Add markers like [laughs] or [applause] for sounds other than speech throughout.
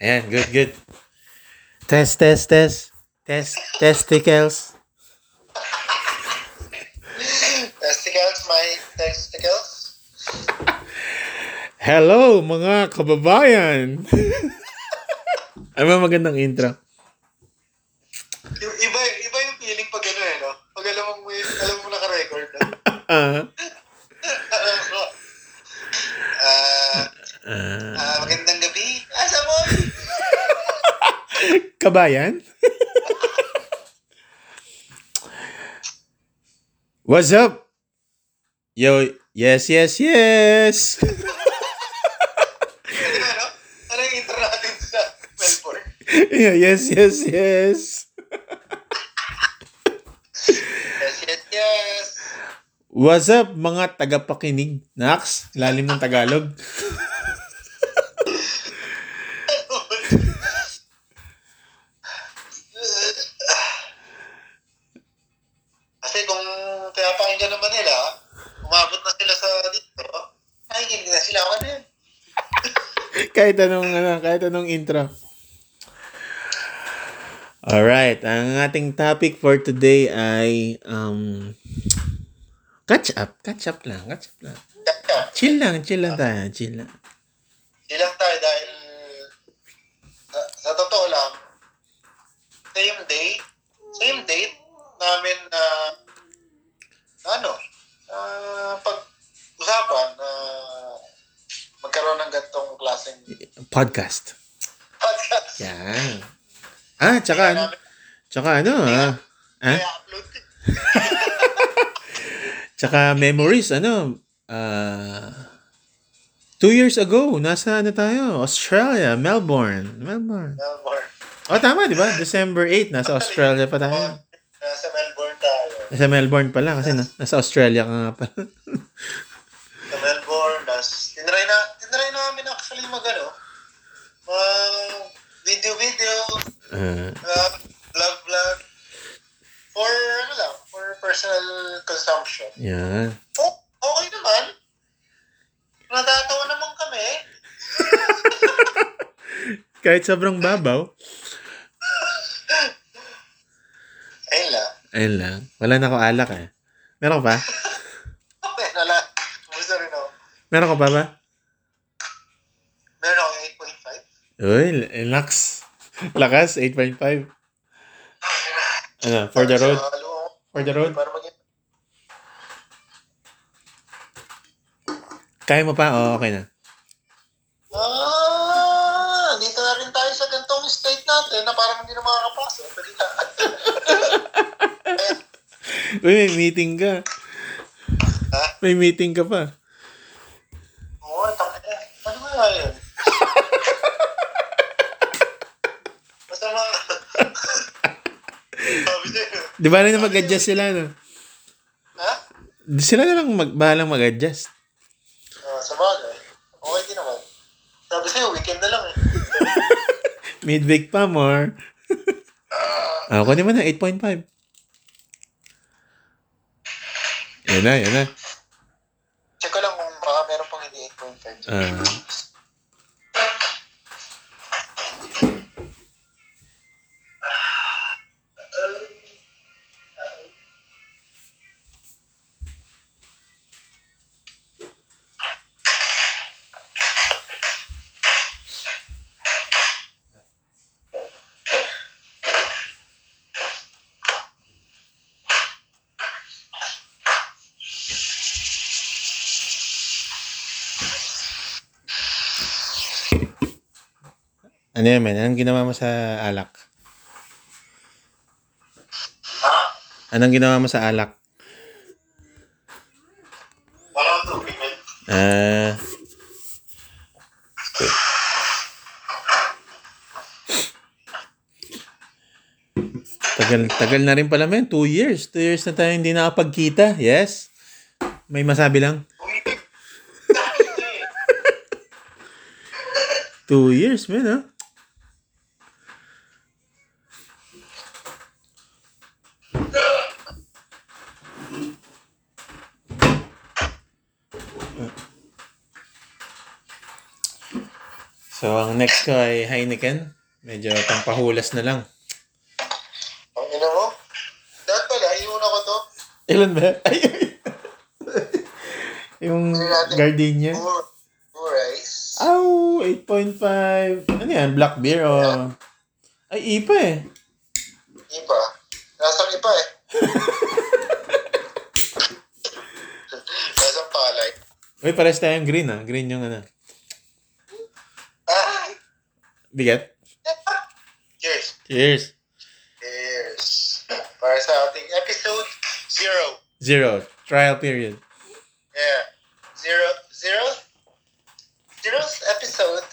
Ayan, good, good. Test, test, test. Test, testicles. Testicles, my testicles. Hello, mga kababayan. ano ba magandang intro? Yung iba, iba yung feeling pag ano eh, no? Pag alam mo, alam mo naka-record. No? Ah, [laughs] [laughs] Alam mo. Ah, ah, ah, magandang gabi. Asa mo? Kabayan? What's up? Yo, yes, yes, yes. Ano, ano? Yung intro natin sa Melbourne? Yeah, yes, yes, yes. Yes, yes, yes. What's up mga tagapakinig? Nax, lalim ng Tagalog. Kasi kung pinapakinggan naman nila, umabot na sila sa dito, nakikinig na sila ako na yun. Kahit anong ano, kahit anong intro. Alright, ang ating topic for today ay um catch up, catch up lang, catch up lang. Chill lang, chill lang tayo, chill lang. Silang tayo dahil sa, sa totoo lang, same day, same date namin na ano, klaseng Podcast. podcast. Yan. Ah, tsaka ano, tsaka ano, ah, ah, Kaya upload ko. [laughs] tsaka memories, ano, ah, two years ago, nasa ano tayo, Australia, Melbourne, Melbourne. Melbourne. Oh, tama, di ba? December 8, nasa Australia pa tayo. Nasa Melbourne tayo. Nasa Melbourne pa lang kasi na, nasa Australia ka nga pala. Sa Melbourne, tas tinry na, actually mag ano, mag video-video, Ah, uh, vlog-vlog, for ano lang, for personal consumption. yan. Oh, okay naman. Natatawa naman kami. [laughs] Kahit sobrang babaw, Ayun lang. ayun lang. Wala na ako alak eh. Meron ka pa? [laughs] Rin ako. Meron ka pa ba? Meron ako 8.5. Uy, lax. Lakas, 8.5. Ano, for the road? For the road? Kaya mo pa? Oo, okay na. Ah, dito na rin tayo sa gantong state natin na parang hindi na makakapasok. Pwede na. [laughs] Uy, may meeting ka. ha? May meeting ka pa. Oo, tang eh. Ano nga yun? Basta mga... Sabi niya yun. Di ba na mag-adjust sila, no? Ha? Sila na lang mag bahalang mag-adjust. Ah, sa bagay. Okay din naman. Sabi sa'yo, weekend na lang eh. [laughs] Midweek pa, more. Ah, kunin mo na, 8.5. Yan na, yan na. Check ko lang kung baka meron pang hindi 8.5. Ah. Ano yan, man? Anong ginawa mo sa alak? Ha? Anong ginawa mo sa alak? Wala akong tubig, man. Ah. Tagal, tagal na rin pala, men. Two years. Two years na tayo hindi nakapagkita. Yes? May masabi lang. [laughs] Two years, men, ha? So, ang next ko ay Heineken. Medyo pampahulas na lang. Ang ina mo? Dahil pala, iuna ko to. Ilan ba? Ay, yung gardenia. Pure, pure rice. Aw, 8.5. Ano yan? Black beer o... Ay, ipa eh. Iba. Nasang iba eh. [laughs] Nasang palay. Uy, pares tayong green ah. Green yung ano. Bigat. Cheers. Cheers. Cheers. Para sa ating episode zero. Zero. Trial period. Yeah. Zero. Zero? Zero's episode.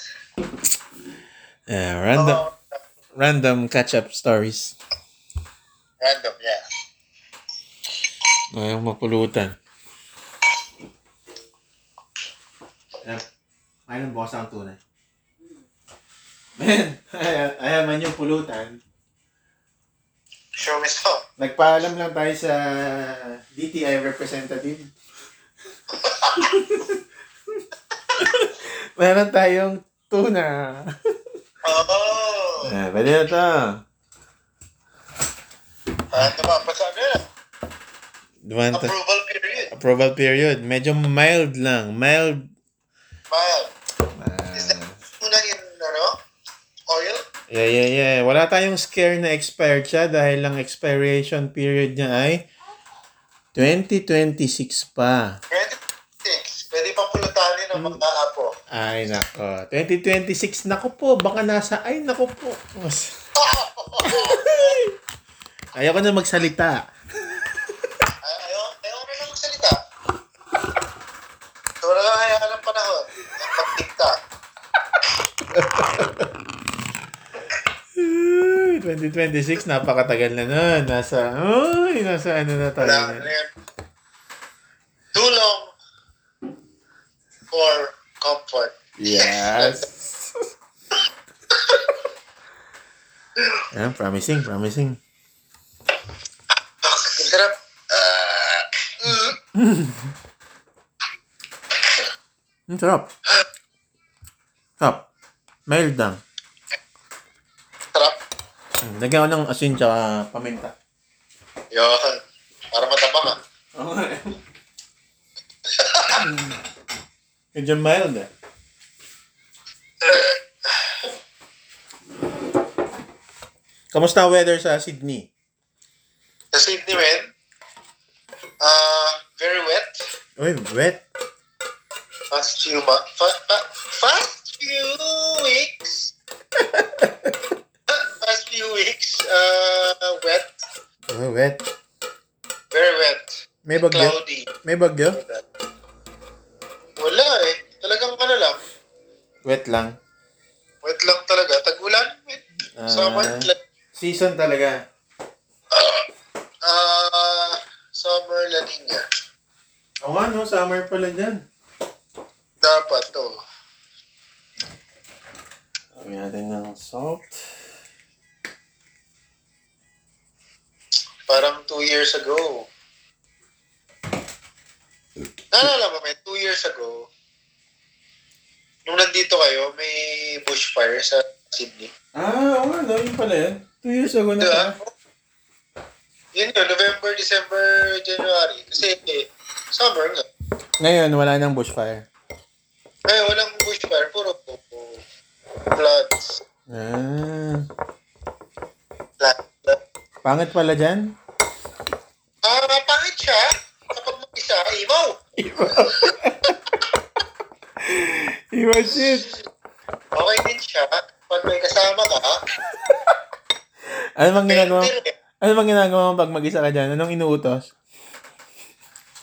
Yeah, random, Oh, random catch-up stories. random, yeah. Ayaw mapulutan. Ayaw ng boss ang tunay. [laughs] Man, ayaw, ayaw man yung pulutan. Show me some. Nagpaalam lang tayo sa DTI representative. [laughs] Meron tayong tuna. Oh! Ah, pwede na to. Ah, tumapa sa ano yan? Duman to. Approval period. Approval period. Medyo mild lang. Mild. Mild. Ah, Is that tuna in, ano? Oil? Yeah, yeah, yeah. Wala tayong scare na expired siya dahil lang expiration period niya ay 2026 pa. 26. Pwede pang pulutanin ng mga apo. Ay, nako. 2026, nako po. Baka nasa, ay, nako po. [laughs] Mas- Ayaw ko na magsalita. 2026, napakatagal na nun. Nasa, ay, nasa ano na tayo. Wala. Too long for comfort. Yes. Yan, promising, promising. Ang sarap. Ah, mm. Ang [laughs] sarap. Sarap. Mild lang. Hmm, Lagyan ko ng asin tsaka paminta. Yun. Para matabang ah. Okay. [laughs] Medyo mild eh. Kamusta ang weather sa Sydney? Sa Sydney, man. Uh, very wet. Uy, wet. Past few months. Fa- fa- fast few weeks. Past few weeks. Uh, wet. Uy, wet. Very wet. May bagyo? Cloudy. May bagyo? Wala eh. Talagang ano lang. Wet lang. Wet lang talaga. Tag-ulan. Ah. Summer. Season talaga. Ah, summer La Nina. Oo nga, no? Summer pala dyan. Dapat to. Lagyan natin ng salt. Parang two years ago. Naalala mo, may two years ago, nung nandito kayo, may bushfire sa Sydney. Ah, oo nga, no? Yun pala yan. Two years ago na Diba? pala. Yun yun, November, December, January. Kasi eh, summer nga. Ngayon, wala nang bushfire. Ngayon, walang bushfire, puro po, floods. Ah. Flood. Pangit pala dyan? Ah, pangit siya. Kapag mag-isa, imaw. Iwa [laughs] shit. Okay din siya. Pag may kasama ka, Ano bang ginagawa? Ano bang ginagawa mo pag mag-isa ka dyan? Anong inuutos?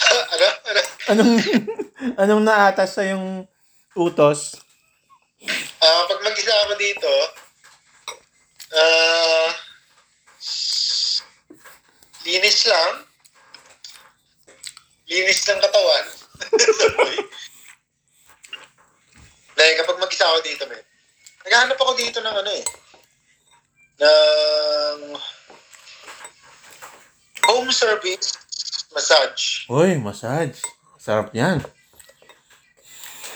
[laughs] ano, ano, Anong [laughs] anong naatas sa yung utos? Ah, pag mag-isa ako dito, ah, linis lang. Linis ng katawan. [laughs] Dahil kapag mag-isa ako dito, men, naghahanap ako dito ng ano eh, ng home service massage. Uy, massage. Sarap yan.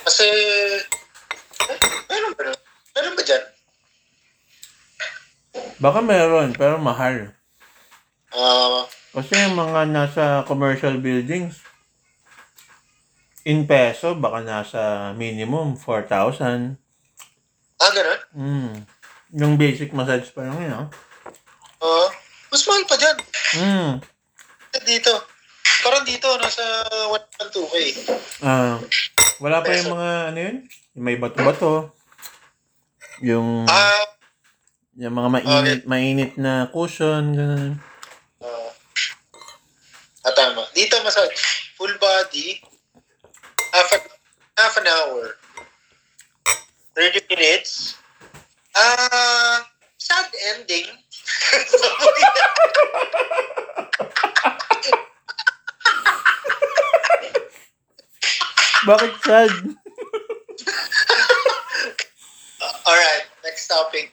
Kasi, eh, meron ba? Meron ba dyan? Baka meron, pero mahal. Ah, Kasi yung mga nasa commercial buildings, in peso, baka nasa minimum 4,000. ah, ganun? Mm. Yung basic massage pa lang yun, ah. Oo. mas mahal pa dyan. Mm. Dito. Parang dito, nasa 1.2k. Ah, wala pa yung mga, ano yun? Yung may bato-bato. Yung, Ah, yung mga mainit, mainit na cushion, ganun. Massage. Full body. Half an, half an hour. 30 minutes. Ah, sad ending. Bakit sad? [laughs] Alright, next topic.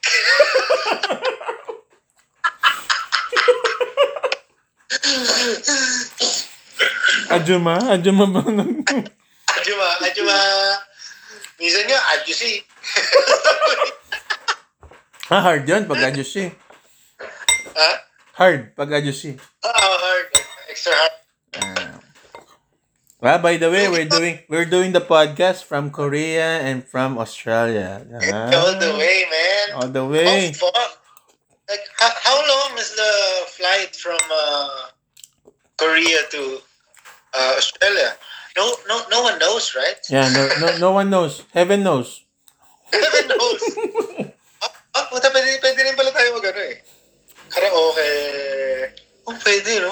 [laughs] Adjuma? Adjuma ba? Adjuma, adjuma. Minsan nga, adjusi. [laughs] ah, hard yun pag adjusi. Ha? Hard pag adjusi. Ah, hard. Extra hard. Ah. Well, by the way, we're doing we're doing the podcast from Korea and from Australia. Ah, All the way, man. All the way. Oh, fuck. Like, how, how long is the flight from uh, Korea to uh, Australia? No, no, no one knows, right? Yeah, no, no, no one knows. Heaven knows. Heaven knows. ah, [laughs] ah, puta, pwede, pwede rin pala tayo mag ano eh. Karaoke. Oh, pwede, no?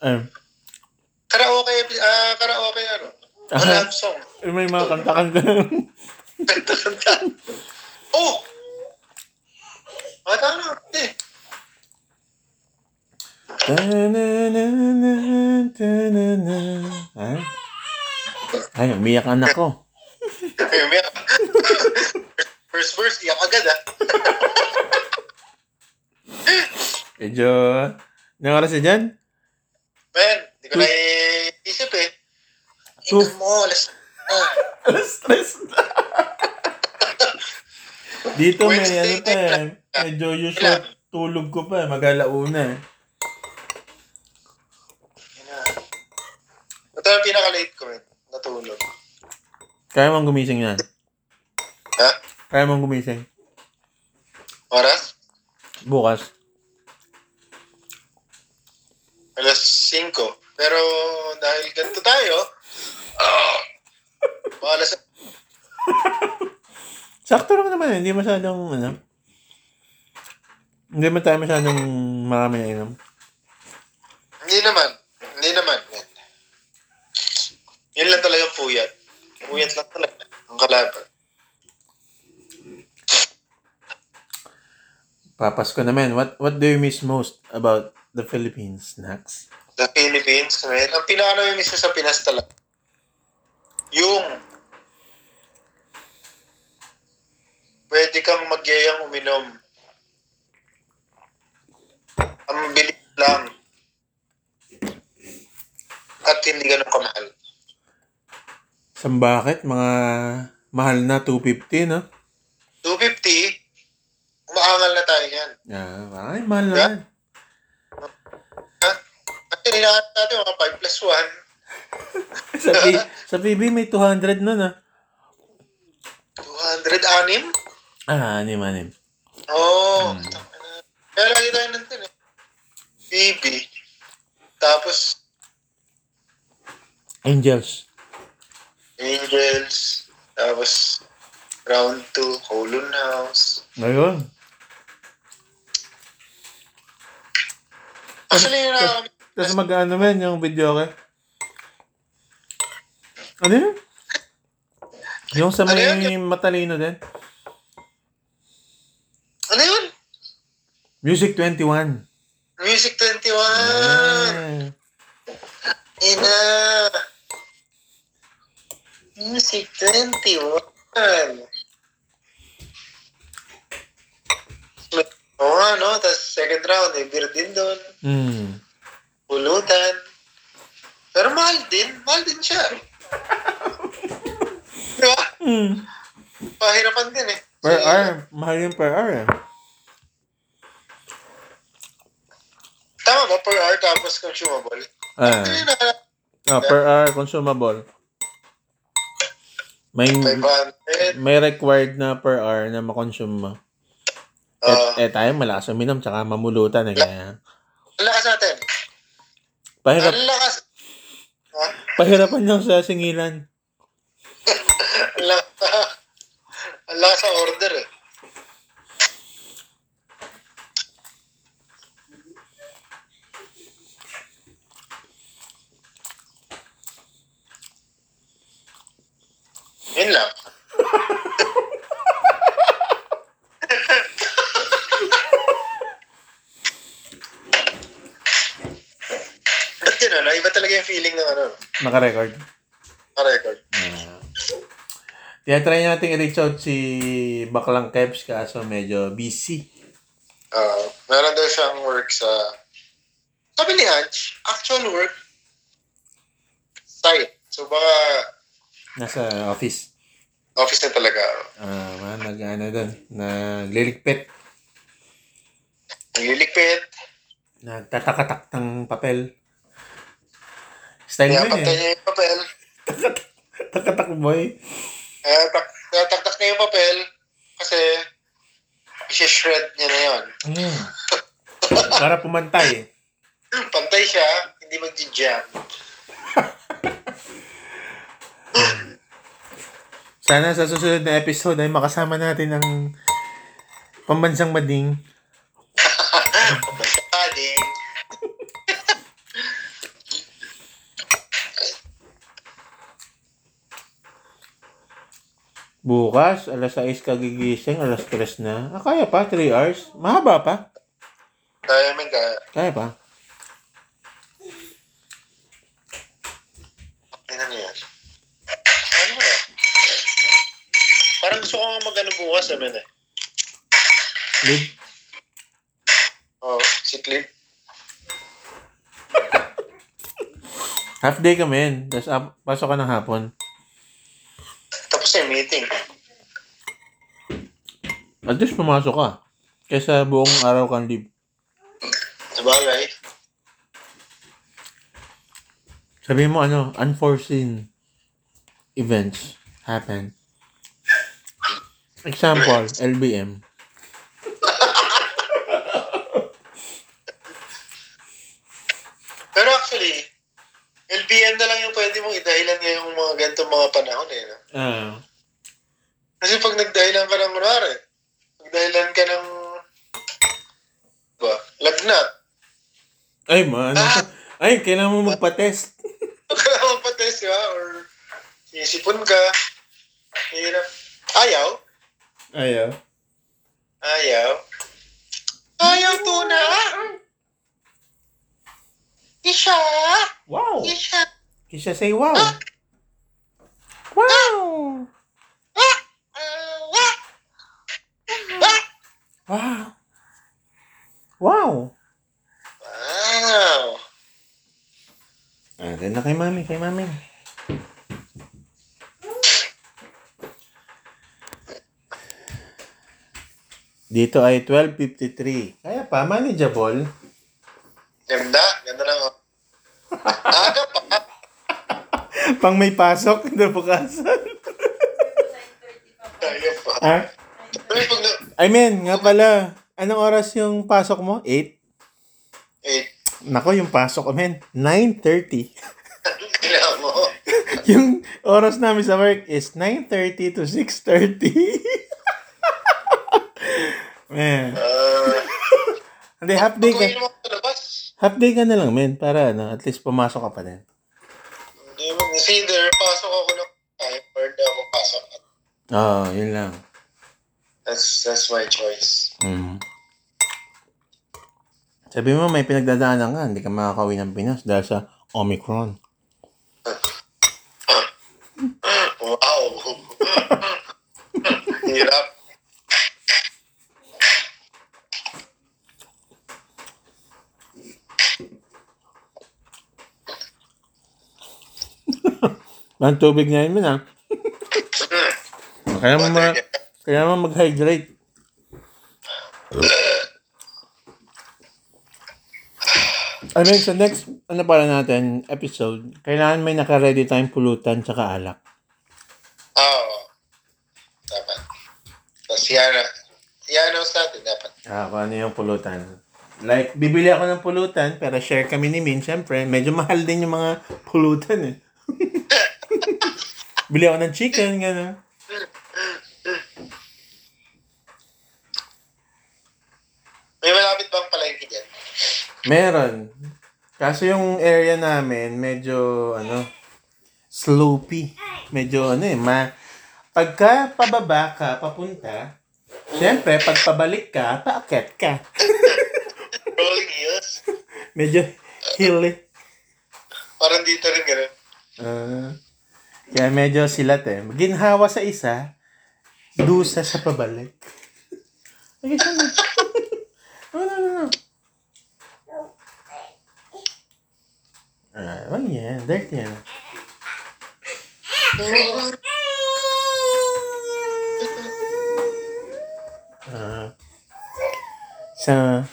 Um, Karaoke, ah, karaoke ano? Aha. Love song. may mga kanta-kanta. Kanta-kanta. [laughs] Oh! Ah, tama. Eh. Ay, ay, umiyak anak ko. Ay, [laughs] umiyak. First verse, iyak agad ah. Medyo, anong oras na dyan? Man, hindi ko naiisip eh. Two. Ina mo, alas ah. Stress na. Dito may ano pa eh. Medyo usual tulog ko pa eh. Mag-alauna eh. Ito ang pinaka-late ko eh. Natulog. Kaya mong gumising yan. Ha? Kaya mong gumising. Oras? Bukas. Alas 5. Pero dahil ganito tayo, [laughs] ah, mga alas Sakto naman naman eh. Hindi masyadong ano. Hindi man tayo masyadong marami na inom. Hindi naman. Hindi naman. Yun lang talaga puyat. Puyat lang talaga. Ang kalaban. Papasko naman. What what do you miss most about the Philippines, Snacks? Sa Philippines, man. Ang pinaka-namimiss ko sa Pinas talaga. Yung pwede kang magyayang uminom. Ang bilis lang. At hindi ganun kamahal. Saan bakit? Mga mahal na 250, no? 250, umaangal na tayo yan. Yeah, ay, mahal na. Yeah. Ha? Kasi hinahanap natin mga 5 plus sa, P- sa PB may 200 nun, ah. 1. 206? Ah, anim, anim. Oo. Oh, Hmm. Kaya lagi tayo nandun eh. BB. Tapos, Angels. Angels. Tapos, round 2, Colon House. Ngayon. Actually, yun na Tapos mag-ano man yung video ka. Ano yun? Yung sa Ano may yun? matalino din. Ano yun? Music 21. Music 21. Ah. Ina. Music 21. Oo nga, no? Tapos second round, eh, beer din doon. Hmm. Pulutan. Pero mahal din. Mahal din siya. [laughs] Di ba? Hmm. Pahirapan din eh. Per So, hour. Mahal yung per hour eh. Tama ba? Per hour tapos consumable? Ah, Hindi na. ah, per hour consumable. May 500. may required na per hour na makonsume mo. Uh, eh, eh tayo malakas uminom tsaka mamulutan eh. Kaya lakas natin. pahirap, Ang lakas. Ha? pahirapan lang sa singilan. [laughs] Ang lakas sa order eh. Yun lang. Ba't yun ano? Iba talaga yung feeling ng ano, Naka-record. record. Uh, kaya try natin i-reach out si Baklang Kebs kaso medyo busy. Uh, meron daw siyang work sa... Sabi ni Hanch, actual work site. So baka Nasa office. Office na talaga. Ah, uh, nag ano doon, nagliligpit, Nagliligpit. nagtatakatak ng papel. Style mo patay yun eh. niya yung papel. Takatak boy. Eh, tak- tataktak niya yung papel kasi isi-shred niya na yun. Mm. Para pumantay. [laughs] Pantay siya, hindi mag-jam. Sana sa susunod na episode ay makasama natin ang pambansang mading. [laughs] Adding. Bukas, alas 6 kagigising, alas 3 na. Ah, kaya pa, 3 hours. Mahaba pa. Kaya namin kaya. Kaya pa. Ano na yan? Ano ba? Parang gusto ko bukas naman eh. Lid. Oh, si Clip. [laughs] Half day kami. Tapos ap- pasok ka ng hapon. Tapos na yung meeting. At least pumasok ka. Kaysa buong araw kang leave. Sa bagay. Sabi mo ano, unforeseen events happen. Example, LBM. Pero actually, LBM na lang yung pwede mong idahilan ngayong mga ganitong mga panahon eh. No? Ah. Kasi pag nagdahilan ka ng kunwari, nagdahilan ka ng ba, lagnat. ay, man. Ah! Ay, kailangan mo magpa-test. [laughs] Kailangan pa test ka or sisipon ka. Hirap. Ayaw. Ayaw. Ayaw. Ayaw tuna. Isha. Wow. Isha. Kisha say wow. Wow. Ah! Ah! Ah! Wow. Wow. Wow. Ah, na kay mami, kay mami. Dito ay 12.53. Kaya pa, manageable. Ganda. Ganda lang. oh. Aga pa. [laughs] Pang may pasok na bukasan. Aga pa. ha? Pero pag na... I mean, nga pala, anong oras yung pasok mo? 8? Eh, Nako, yung pasok ko, men, 9.30. kailangan mo. [laughs] yung oras namin sa work is 9.30 to 6.30. [laughs] man. Uh, Hindi, half day ka. Half day ka na lang, men. Para, ano, at least pumasok ka pa din. Hindi mo. It's either pasok ako ng time or di ako pasok. Oo, oh, yun lang. That's that's my choice. Mm. Sabi mo, may pinagdadaanan ka, hindi ka makakauwi ng Pinas dahil sa Omicron. [laughs] Wow. [laughs] Hirap. Ang tubig na yun, ha? [laughs] Kaya mo, ma- Kailangan mag-hydrate. I mean, sa next, ano pala natin, episode, kailangan may naka-ready tayong pulutan tsaka alak. Oo. Dapat. Tapos yan, i-announce natin dapat. Ah, kung ano yung pulutan. Like, bibili ako ng pulutan, pero share kami ni Min, syempre. Medyo mahal din yung mga pulutan eh. [laughs] Bili ako ng chicken, gano'n. May malapit bang palengke dyan? Meron. Kaso yung area namin, medyo, ano, slopey. Medyo, ano eh, ma... Pagka pababa ka, papunta, syempre, pag pabalik ka, paakyat ka. [laughs] Rolling hills? Medyo hilly. Parang dito rin gano'n. Ah. Kaya medyo silat eh. Ginhawa sa isa, dusa sa pabalik. Ay, isa na. no, [laughs] no, no, no. Ah, oh yeah, dirty yan. Ah. sa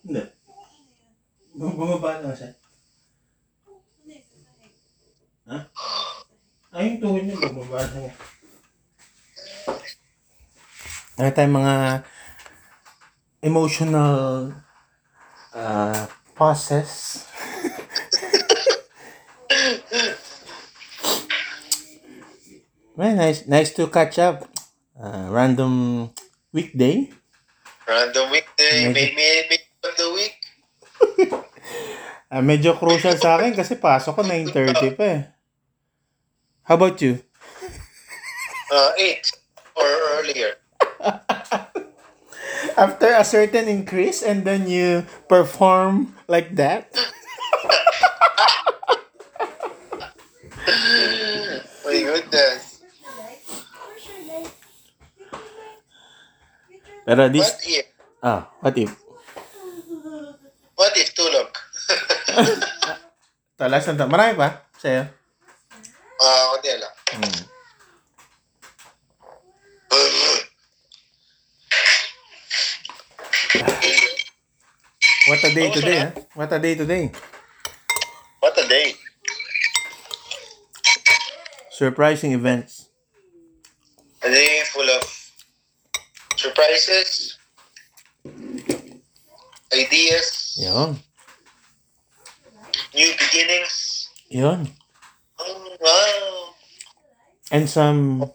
Hindi. Bum- Bumaba na siya. Ha? Ay, yung tuhod niya bumaba na siya. Ano tayong mga emotional uh, pauses. well, nice, nice to catch up. Uh, random weekday. Random weekday, Medyo- may, may, may of the week. Ah, medyo crucial sa akin kasi pasok ko 9.30 pa eh. How about you? [laughs] Uh, 8 or earlier. [laughs] After a certain increase and then you perform like that? [laughs] My goodness. Pero this... What if? Ah, what if? What if tulog? Talas na to. Marami pa sa'yo? Ah, kundi lang. Hmm. What a day Oh, today, ha? What a day today. What a day. Surprising events. A day full of surprises, ideas, Yun. New beginnings. Yun. Oh, wow. And some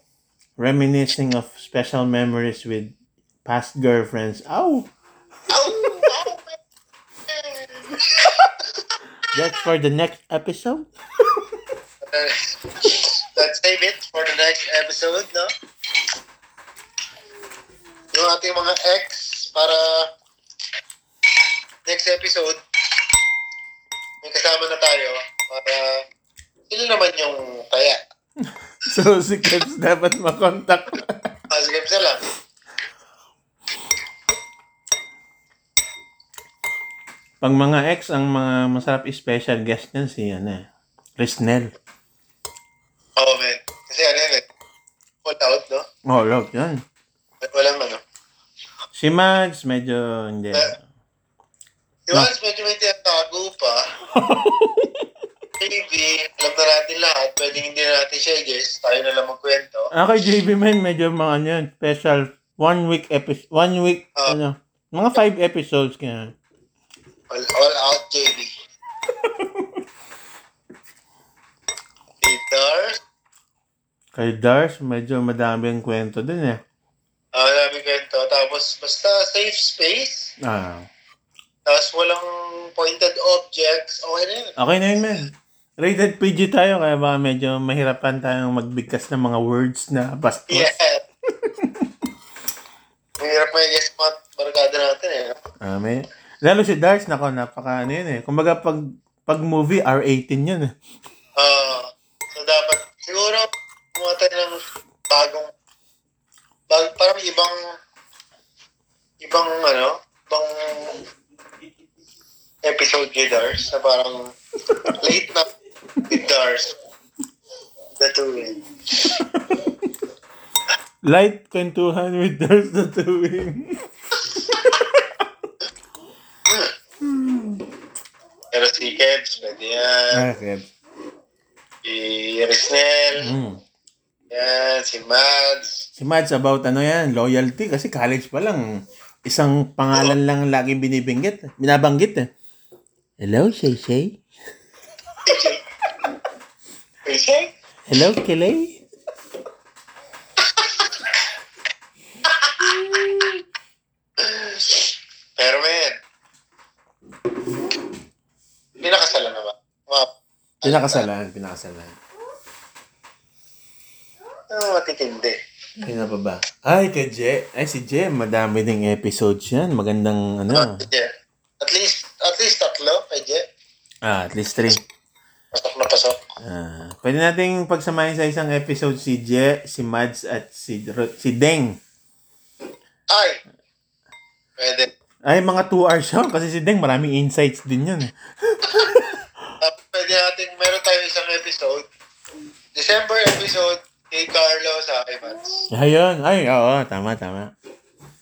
reminiscing of special memories with past girlfriends. Ow! Ow, ow. That's for the next episode. Uh, let's save it for the next episode, no? Yung ating mga ex para next episode may kasama na tayo para sila naman yung taya. [laughs] So, si Kebs dapat makontak. [laughs] Ah, sige, isa lang. Pag mga ex, ang mga masarap special guest niyan si, ano eh, Risnel. Oo, oh, man. Kasi ano yun eh. All out, no? Oh, love, yan. Walang ano. Si Mags, medyo hindi. Yung Hans, medyo may tinatago pa. Maybe, alam na natin lahat. Pwede hindi na natin siya i-guess. Tayo na lang magkwento. Ah, kay JB man, medyo mga ano yan, special one week episode, one week, Ah. ano, mga five episodes kaya. All, all out, JB. Peter. [laughs] Kay Dars, medyo madami ang kwento din eh. Ah, namin kwento. Tapos, basta safe space. Ah, Tapos, walang pointed objects. Okay na yun. okay na yun, man. Rated PG tayo, kaya baka medyo mahirapan tayong magbigkas ng mga words na bastos. Yeah. [laughs] Mahirap may guess mga barkada natin eh. may, lalo si Dars, nako, napaka ano yun eh. Kumbaga pag, pag movie, R18 yun eh. Ah, so dapat siguro gumawa tayo ng bagong bag, parang ibang ibang ano, ibang episode kay Dars na parang late na with Dars. the Tuwing. Light kwentuhan with Dars the Tuwing. [laughs] Pero si Kebs, pwede yan. Okay. Si Risnel, Mm. yan. Si Mads. Si Mads about ano yan, loyalty. Kasi college pa lang. Isang pangalan lang ang laging binibinggit. Binabanggit eh. Hello, Shay Shay. Hello, Kelly. pero men, pinakasalan na ba? Mga, Pinakasalan, pinakasalan. ano matitindi. Sino pa ba? Ay, kay Je. Ay, si Je, madami ding episodes yan. Magandang ano. Yeah. At least, at least tatlo, pwede. Ah, at least three. Pasok na pasok. Ah, pwede nating pagsamahin sa isang episode si Je, si Mads, at si, Ro- si Deng. Ay! Pwede. Ay, mga 2 hours yun. Kasi si Deng, maraming insights din yun. [laughs] Uh, pwede natin, meron tayo isang episode. December episode kay Carlo sa Mads. Ayun. Ay, oo. Tama, tama.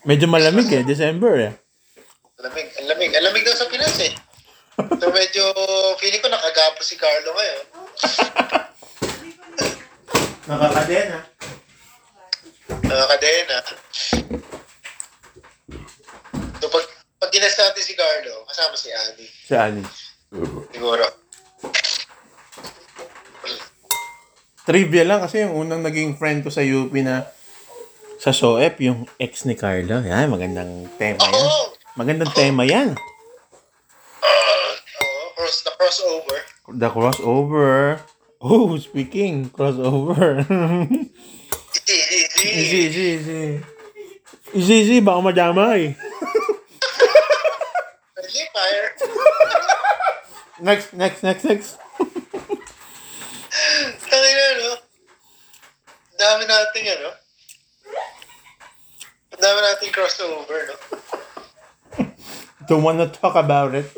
Medyo malamig eh. December eh. Lamig, ang lamig. Ang lamig daw sa Pinas eh. So medyo, feeling ko nakagapo si Carlo ngayon. [laughs] Nakakadena. Nakakadena. So pag, pag ginas natin si Carlo, kasama si Annie. Saan? Siguro. Trivia lang kasi yung unang naging friend ko sa UP na sa SOEP, yung ex ni Carlo. Yan, magandang tema yan. Oo! Magandang tema yan. Oo, cross, the crossover. The crossover. Oh, speaking, crossover. Easy, easy, easy. easy, easy. Easy, easy, baka madamay. Easy, fire. Next, next, next, next. Tangin na, no? Dami nating, ano? Dami nating crossover, no? Don't wanna talk about it.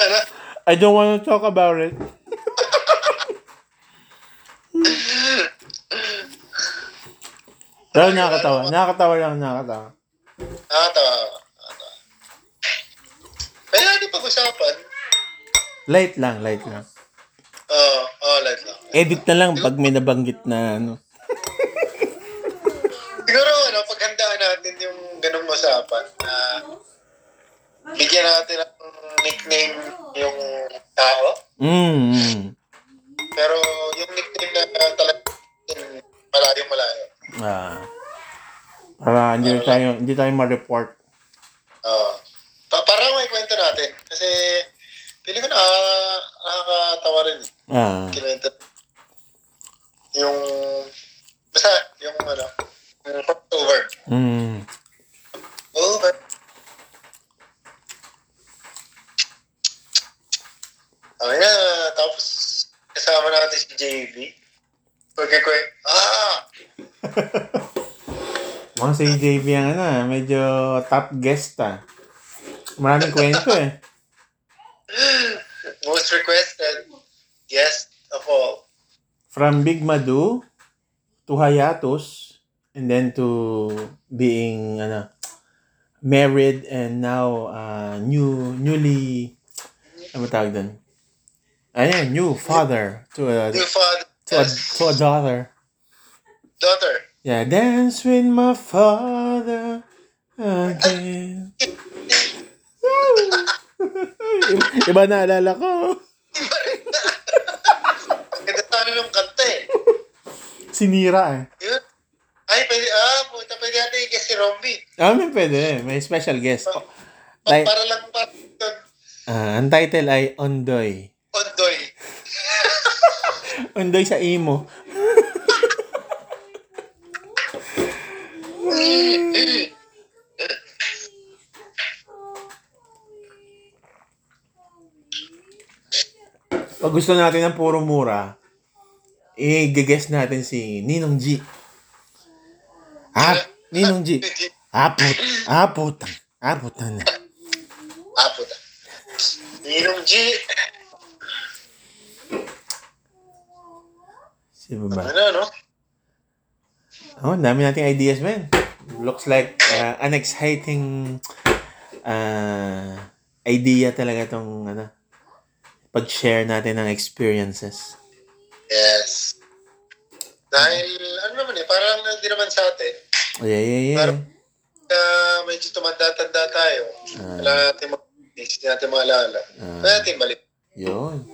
Ano? I don't wanna talk about it. Pero nakakatawa. Nakakatawa lang, nakakatawa. Nakatawa. Nakatawa. Pwede natin pag-usapan. Light lang, light lang. Oo, oh, light lang. Edit na lang pag may nabanggit na ano. Siguro, ano, paghandaan natin yung ganong usapan na bigyan natin ng nickname yung tao, Mm. pero yung nickname na talagang malayo malayo. Ah. Para hindi tayo, hindi tayo ma-report. Oo. pa para may kwento natin. Kasi, feeling ko na nakakatawa rin. Ah. Kinento. Yung, basta, yung ano, yung crossover. Mm. Over. Okay na, tapos kasama natin si. Okay, okay. Ah! [laughs] Mga si JB ang ano, ah, medyo top guest ah. Maraming kwento eh. [laughs] Most requested guest of all. From Big Madu to Hayatus and then to being ano married and now uh, new newly ano tawag doon? Ayan, new father to a, New father. to a, to a daughter. Daughter. Yeah, dance with my father again. [laughs] Iba na alala ko. Ganda sana ng kanta eh. Sinira eh. Yun. Ay, pwede, ah, puta, pwede natin i-guess si Romby. Ah, may pwede. May special guest. Pa- Like- para lang pa. Ah, ang title ay Ondoy. Ondoy. Ondoy [laughs] sa imo. Pag gusto natin ng puro mura, i-guess natin si Ninong G. Ah, Ninong G. Apot, apot, apot na. Ah, puta. Ninong G. Di ba ba? Ano, no? Oh, dami nating ideas, man. Looks like uh, an exciting uh, idea talaga tong ano, pag-share natin ng experiences. Yes. Dahil, ano naman eh, parang hindi naman sa atin. Yeah, yeah, yeah. Pero- Uh, medyo tumanda-tanda tayo. Ah. Wala natin mag hindi natin maalala. Ah. Wala natin balik. Yun.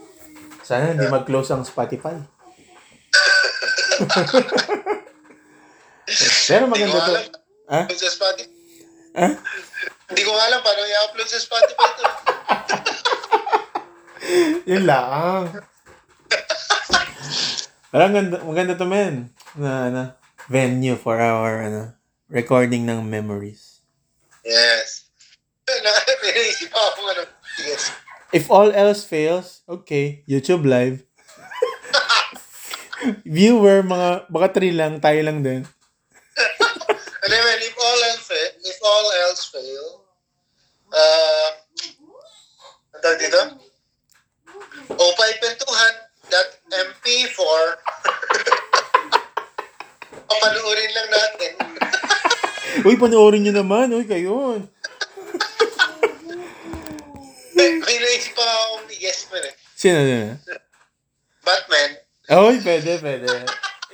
Sana hindi mag-close ang Spotify. Pero maganda to. Ha? Upload sa Spotify. Ha? Hindi ko alam paano i-upload sa Spotify to. [laughs] Yun lang. Parang ganda, maganda to, men. Na, ano, venue for our, ano, recording ng memories. Yes. Na, [laughs] Pinaisip ako ano. Yes. If all else fails, okay, YouTube live. Viewer, mga, baka three lang, tayo lang din. [laughs] And then, if all else if all else fail, uh, ang tawag dito? O5pentuhan that MP4 [laughs] papanoorin lang natin. [laughs] Uy, panoorin nyo naman. Uy, kayo. May, may naisip pa akong i-guess mo eh. Sino na? Batman. Uy, pwede, pwede.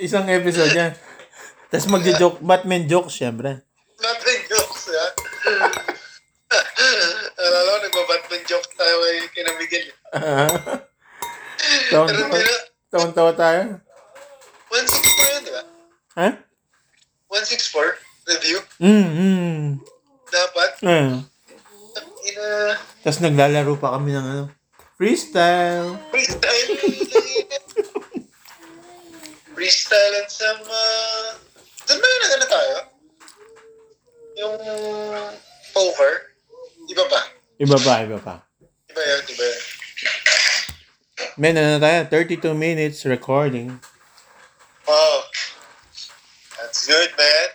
Isang episode yan. Tapos magja-joke, Batman jokes, syempre. Batman jokes, ha? Alala ko, nagba-Batman joke tayo kay kina Miguel. Pero Tawan-tawa hindi na, tawan-tawa tayo. 164 yun, di ba? Ha? 164 review. Mm, mm. Dapat. Ah. Ina, Tapos naglalaro pa kami ng ano, freestyle. freestyle. Freestyle at some, uh, doon ba yung nagano tayo? Yung poker? Iba pa. Iba pa, iba pa. Iba yun, iba yun. Men, ano tayo? 32 minutes recording. Oh. That's good, man.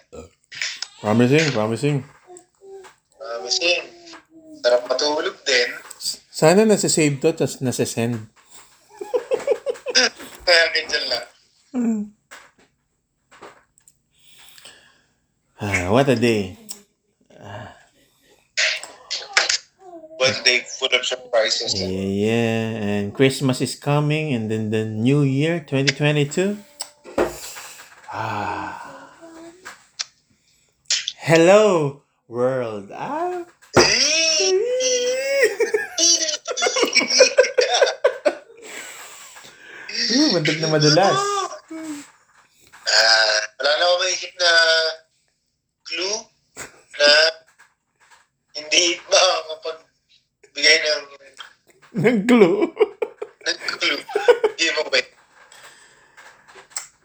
Promising, promising. Promising. Sarap matulog din. Sana nasa-save to, tapos nasa-send. [laughs] Kaya ganyan what a day. One day full of surprises. Yeah, yeah. And Christmas is coming, and then the new year, 2022. Ah. Hello, world. Ah. Uh, [laughs] bandag na madulas. Nag-glue. ng clue giveaway.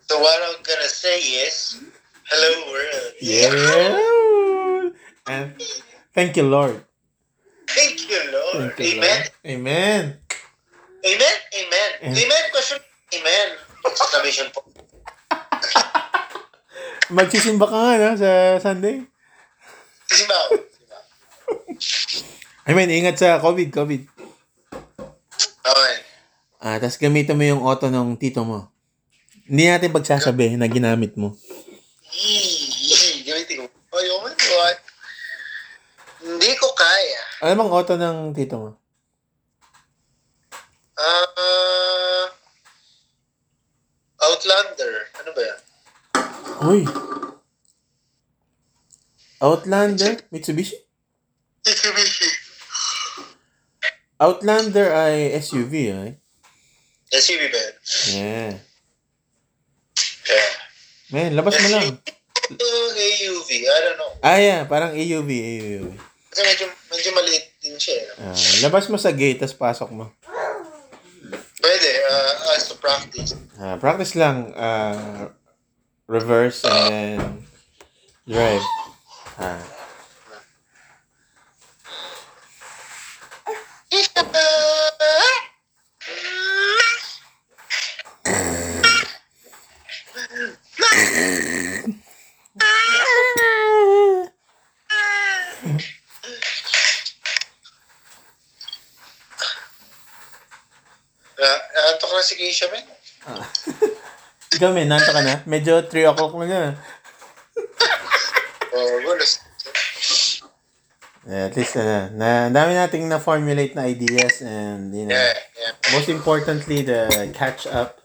So what I'm gonna say is, hello world. Yeah. And thank you, Lord. Thank you, Lord. Thank you, Amen. Lord. Amen. Amen. Amen. Amen. Amen. Question. Amen. Exclamation po. [laughs] Magsisimba ka nga na sa Sunday. Kasi ba? Diba? I mean, ingat sa COVID, COVID. Ah, tapos gamitin mo yung auto ng tito mo. Hindi natin pagsasabi na ginamit mo. Yee. Gamitin ko. Ayaw man. What? Hindi ko kaya. Ano bang auto ng tito mo? Ah... Outlander. Ano ba yan? Uy. Outlander? Mitsubishi? Mitsubishi. Outlander ay SUV, ay? SUV ba yan? Yeah. Yeah. Man, labas mo lang. AUV. I don't know. Ah, yeah. Parang AUV, AUV. Kasi medyo, medyo maliit din siya. eh. Ah, labas mo sa gate, tapos pasok mo. Pwede. Uh, as to practice. Ah, practice lang. Ah, reverse and then drive. Ah. Uh, antok na si man. kami, nanto ka na. Medyo 3 o'clock na na. Oh, bonus. Eh, at least, ano, na, dami nating na-formulate na ideas and, you know, Yeah, yeah, most importantly, the catch up.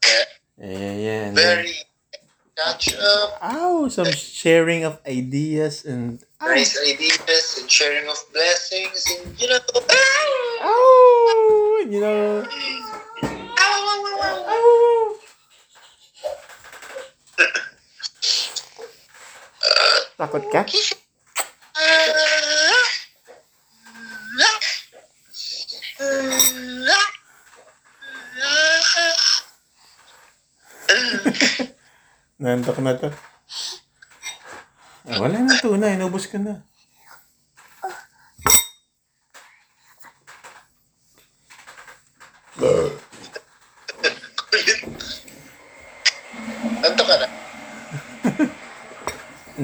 yeah. Yeah, yeah. And then, Very catch up, ow, some sharing of ideas and, nice ideas, and sharing of blessings, and you know. ow, you know, ka? Nantok na to. Wala na to na, inubos ka na.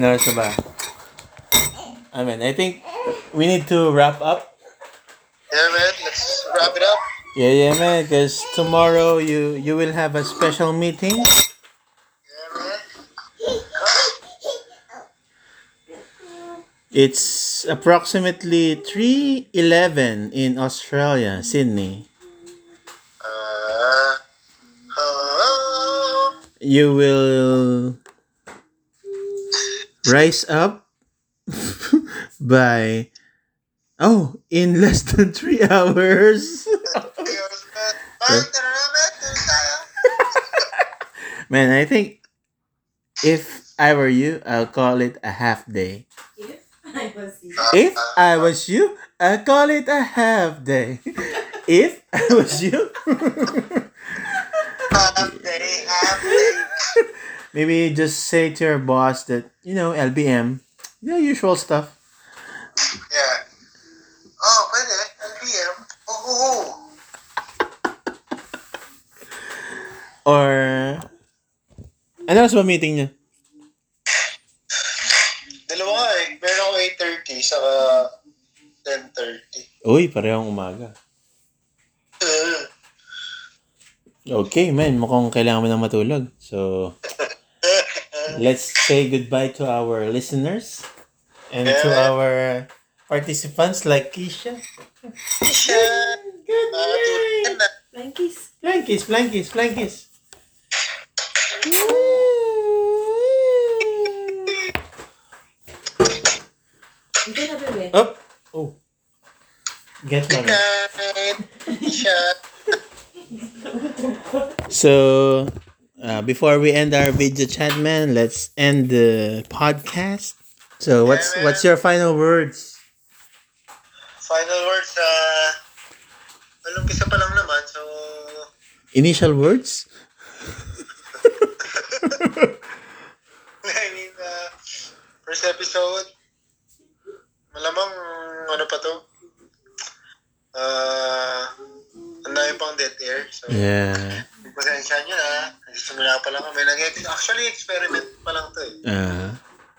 No, sa ba? I mean, I think we need to wrap up. Yeah, man. Let's wrap it up. Yeah, yeah, man. Because tomorrow you you will have a special meeting. Yeah, man. It's approximately three eleven in Australia, Sydney. Uh, uh, You will rise up [laughs] by oh in less than three [laughs] hours. [laughs] Man. I think if I were you, I'll call it a half day. If I was you. If I was you, I'd call it a half day. If I was you, Half day, half day. Maybe just say to your boss that, you know, LBM, the usual stuff. Yeah. Oh, pwede. LPM. Oh, oh, oh. Or, ano oras ba meeting niya? Dalawa nga eh. Meron ako 8.30 saka 10.30. Uy, parehong umaga. Uh, [laughs] Okay, man, mukhang kailangan mo na matulog. So, [laughs] let's say goodbye to our listeners and to Yeah. our participants like Keisha. Siya. Good Ah, tulad na. Blankies. Flankies, flankies, flankies. Hindi na bebe. Up. Oh. Get Good mo. night. Siya. So, uh, before we end our video chat, man, let's end the podcast. So, what's Yeah, what's your final words? Final words, uh, walang kisa pa lang naman, so, Initial words? [laughs] I mean, uh, first episode, malamang, ano pa to? Uh, ang dami pang dead air, so, Yeah. pasensya nyo na, nagsisimula pa lang kami. Nag- Actually, experiment pa lang to eh. Uh,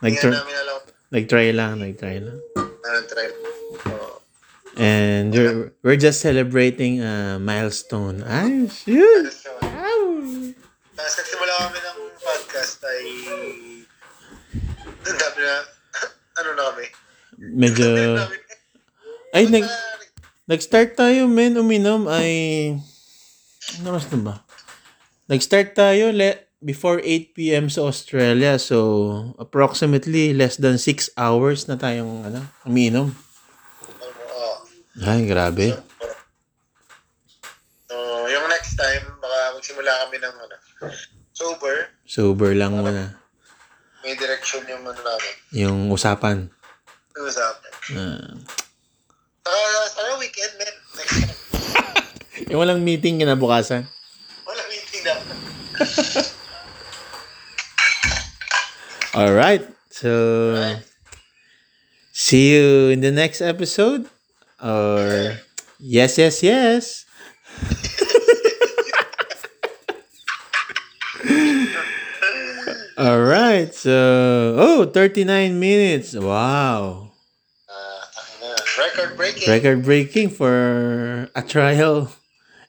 nag-try, nag-try lang, nag-try lang. na try. So, And we're, we're just celebrating a milestone. Ay, shoot! that's yun. Tapos nagsimula kami ng podcast ay ang dami na, [laughs] ano na kami? Medyo... Ay, nag, na- nag-start tayo, men, uminom ay... Ano oras na ba? Nag-start tayo le, before 8 p.m. sa Australia. So, approximately less than 6 hours na tayong ano, uminom. Ay, grabe. So, yung next time, baka magsimula kami ng ano, sober. Sober lang muna. May direction yung ano namin. Yung usapan. Usapan. Ah. Uh, Saka, sana weekend, man. Next time. yung walang meeting kinabukasan. Wala meeting na. [laughs] All right. So, see you in the next episode. Or, yes, yes, yes. [laughs] All right. So, oh, 39 minutes. Wow. Ah. Record breaking. Record breaking for a trial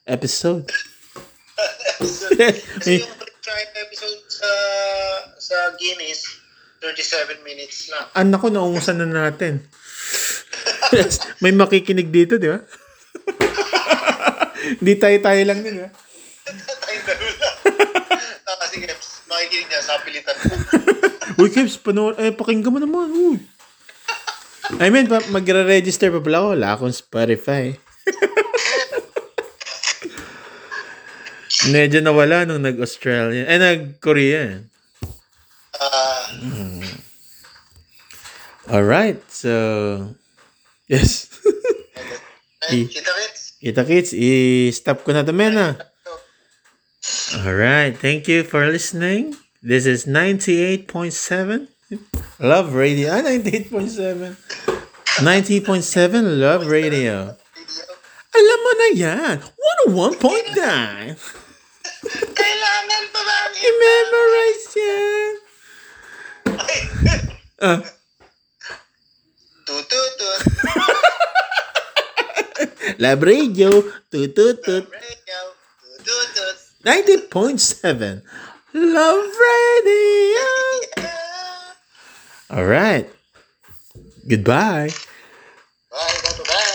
episode. [laughs] Kasi yung Guinness, 37 minutes lang. Anak ko, naungusan na natin. May makikinig dito, di ba? [laughs] Hindi tayo-tayo lang din, di ba? Tayo lang. Ah, Kasi Keps, makikinig niya sa pilitan. [laughs] Uy, Kips, panood, eh, pakinggan mo naman, uy. I mean, pa, magre-register pa pala ako. Wala akong Spotify. Medyo nawala nung nag-Australia. Eh, nag-Korea. Ah, Alright, so... Yes. ay, kita Keps. Kita kids, i-stop ko na to, men, ah. Alright, thank you for listening. This is 98.7 Love Radio. Ah, 98.7. 90.7 Love Radio. Alam mo na yan. 101.9. Kailangan pa ba? I-memorize yan. Ah, Tututut. [laughs] Love Radio. Tututut. Radio. 90.7 Love Radio. All right. Goodbye. Bye. Bye.